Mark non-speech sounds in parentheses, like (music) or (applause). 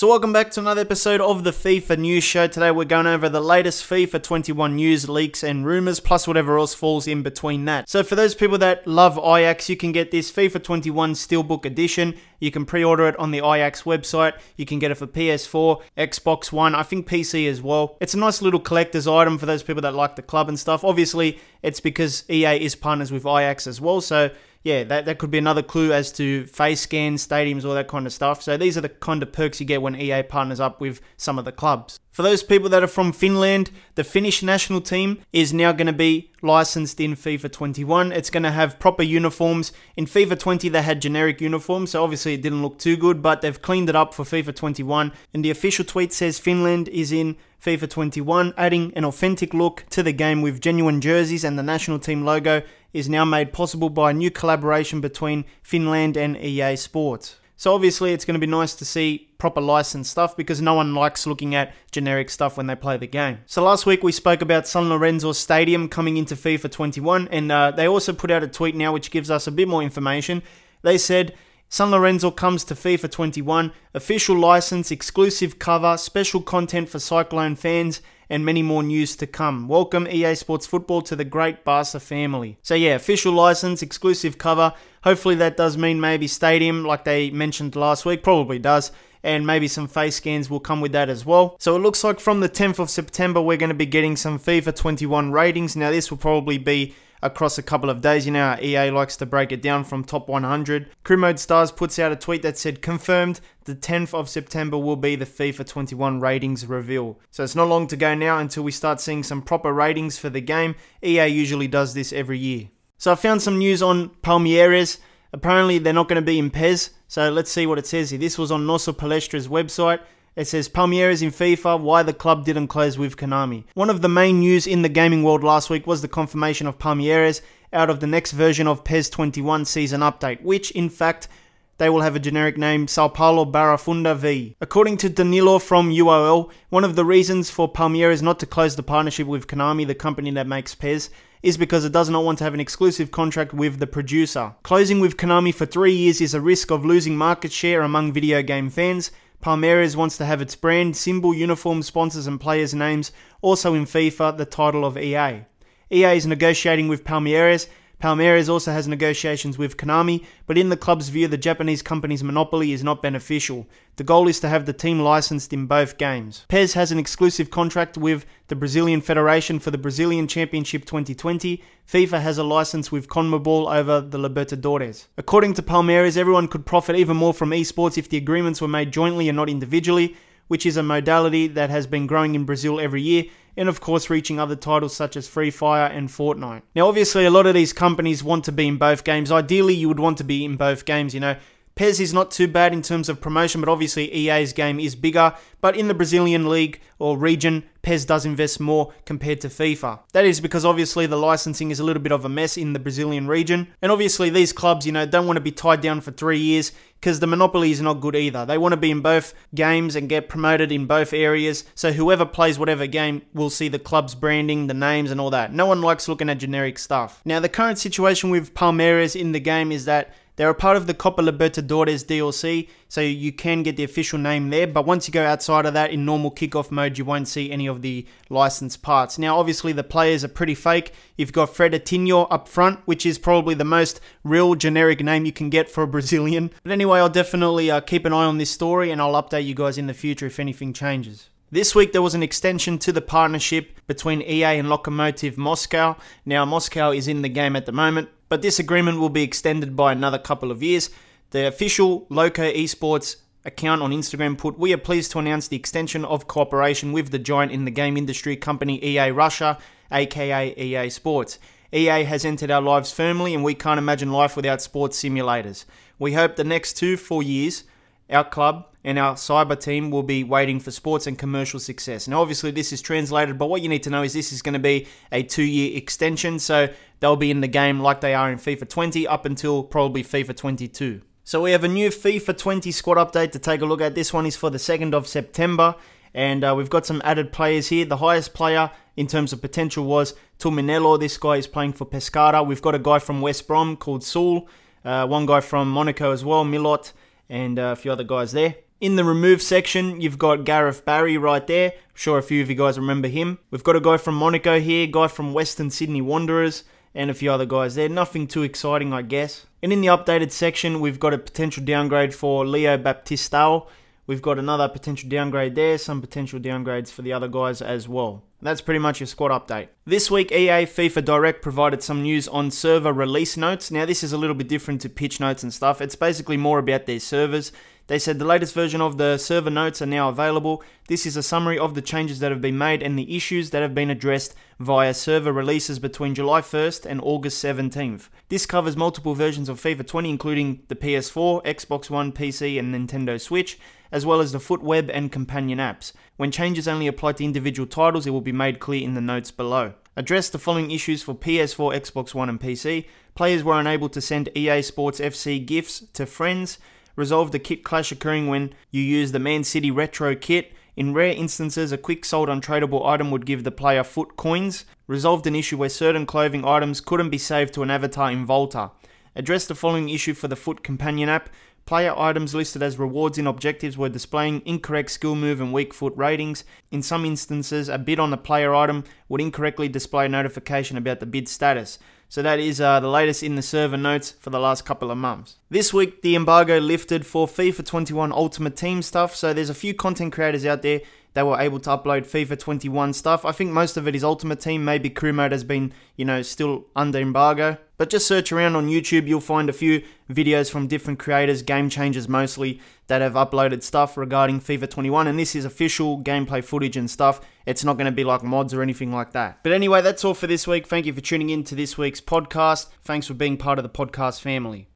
So, welcome back to another episode of the FIFA News Show. Today, we're going over the latest FIFA 21 news, leaks, and rumors, plus whatever else falls in between that. So, for those people that love Ajax, you can get this FIFA 21 Steelbook Edition. You can pre order it on the Ajax website. You can get it for PS4, Xbox One, I think PC as well. It's a nice little collector's item for those people that like the club and stuff. Obviously, it's because EA is partners with Ajax as well, so yeah, that, that could be another clue as to face scans, stadiums, all that kind of stuff. So these are the kind of perks you get when EA partners up with some of the clubs. For those people that are from Finland, the Finnish national team is now going to be licensed in FIFA 21. It's going to have proper uniforms. In FIFA 20, they had generic uniforms, so obviously it didn't look too good, but they've cleaned it up for FIFA 21. And the official tweet says Finland is in FIFA 21, adding an authentic look to the game with genuine jerseys and the national team logo is now made possible by a new collaboration between Finland and EA Sports. So obviously it's going to be nice to see proper licensed stuff because no one likes looking at generic stuff when they play the game. So last week we spoke about San Lorenzo Stadium coming into FIFA 21 and uh, they also put out a tweet now which gives us a bit more information. They said San Lorenzo comes to FIFA 21, official license, exclusive cover, special content for Cyclone fans and many more news to come. Welcome EA Sports Football to the great Barca family. So yeah, official license, exclusive cover. Hopefully that does mean maybe stadium like they mentioned last week, probably does and maybe some face scans will come with that as well. So it looks like from the 10th of September, we're going to be getting some FIFA 21 ratings. Now, this will probably be across a couple of days. You know EA likes to break it down from top 100. Career Mode Stars puts out a tweet that said, confirmed the 10th of September will be the FIFA 21 ratings reveal. So it's not long to go now until we start seeing some proper ratings for the game. EA usually does this every year. So I found some news on Palmeiras. Apparently they're not going to be in PES, So let's see what it says here. This was on Nosso Palestra's website. It says Palmeiras in FIFA, why the club didn't close with Konami. One of the main news in the gaming world last week was the confirmation of Palmeiras out of the next version of PES 21 season update, which in fact they will have a generic name Sao Paulo Barafunda V. According to Danilo from UOL, one of the reasons for Palmeiras not to close the partnership with Konami, the company that makes PES, is because it does not want to have an exclusive contract with the producer. Closing with Konami for three years is a risk of losing market share among video game fans, Palmeiras wants to have its brand, symbol, uniform, sponsors, and players' names also in FIFA, the title of EA. EA is negotiating with Palmeiras Palmeiras also has negotiations with Konami, but in the club's view, the Japanese company's monopoly is not beneficial. The goal is to have the team licensed in both games. PES has an exclusive contract with the Brazilian Federation for the Brazilian Championship 2020. FIFA has a license with CONMEBOL over the Libertadores. According to Palmeiras, everyone could profit even more from esports if the agreements were made jointly and not individually which is a modality that has been growing in Brazil every year, and of course reaching other titles such as Free Fire and Fortnite. Now, obviously, a lot of these companies want to be in both games. Ideally, you would want to be in both games, you know. PES is not too bad in terms of promotion, but obviously EA's game is bigger. But in the Brazilian league or region, PES does invest more compared to FIFA. That is because obviously the licensing is a little bit of a mess in the Brazilian region. And obviously these clubs, you know, don't want to be tied down for three years because the monopoly is not good either. They want to be in both games and get promoted in both areas. So whoever plays whatever game will see the club's branding, the names, and all that. No one likes looking at generic stuff. Now, the current situation with Palmeiras in the game is that they're a part of the Copa Libertadores DLC, so you can get the official name there. But once you go outside of that in normal kickoff mode, you won't see any of the licensed parts. Now, obviously, the players are pretty fake. You've got Fredinho up front, which is probably the most real generic name you can get for a Brazilian. (laughs) But anyway, I'll definitely uh, keep an eye on this story and I'll update you guys in the future if anything changes. This week there was an extension to the partnership between EA and Lokomotiv Moscow. Now, Moscow is in the game at the moment, but this agreement will be extended by another couple of years. The official Loco Esports account on Instagram put, We are pleased to announce the extension of cooperation with the giant in the game industry company EA Russia, aka EA Sports. EA has entered our lives firmly, and we can't imagine life without sports simulators. We hope the next two, four years, our club and our cyber team will be waiting for sports and commercial success. Now, obviously, this is translated, but what you need to know is this is going to be a two year extension, so they'll be in the game like they are in FIFA 20 up until probably FIFA 22. So, we have a new FIFA 20 squad update to take a look at. This one is for the 2nd of September, and uh, we've got some added players here. The highest player in terms of potential was Tuminello. This guy is playing for Pescara. We've got a guy from West Brom called Saul, uh, one guy from Monaco as well, Milot, and uh, a few other guys there. In the remove section, you've got Gareth Barry right there. I'm sure a few of you guys remember him. We've got a guy from Monaco here, guy from Western Sydney Wanderers, and a few other guys there. Nothing too exciting, I guess. And in the updated section, we've got a potential downgrade for Leo Baptistao. We've got another potential downgrade there, some potential downgrades for the other guys as well. That's pretty much your squad update. This week, EA FIFA Direct provided some news on server release notes. Now, this is a little bit different to patch notes and stuff. It's basically more about their servers. They said the latest version of the server notes are now available. This is a summary of the changes that have been made and the issues that have been addressed via server releases between July 1st and August 17th. This covers multiple versions of FIFA 20, including the PS4, Xbox One, PC, and Nintendo Switch, as well as the FUT Web and companion apps. When changes only apply to individual titles, it will be made clear in the notes below. Address the following issues for PS4, Xbox One, and PC. Players were unable to send EA Sports FC gifts to friends resolve the kit clash occurring when you use the Man City Retro kit. In rare instances, a quick sold untradeable item would give the player FUT coins. Resolved an issue where certain clothing items couldn't be saved to an avatar in Volta. Addressed the following issue for the FUT companion app. Player items listed as rewards in objectives were displaying incorrect skill move and weak foot ratings. In some instances, a bid on a player item would incorrectly display a notification about the bid status. So that is uh, the latest in the server notes for the last couple of months. This week, the embargo lifted for FIFA 21 Ultimate Team stuff. So there's a few content creators out there that were able to upload FIFA 21 stuff. I think most of it is Ultimate Team. Maybe Career Mode has been, you know, still under embargo. But just search around on YouTube, you'll find a few videos from different creators, game changers mostly, that have uploaded stuff regarding FIFA 21. And this is official gameplay footage and stuff. It's not going to be like mods or anything like that. But anyway, that's all for this week. Thank you for tuning in to this week's podcast. Thanks for being part of the podcast family.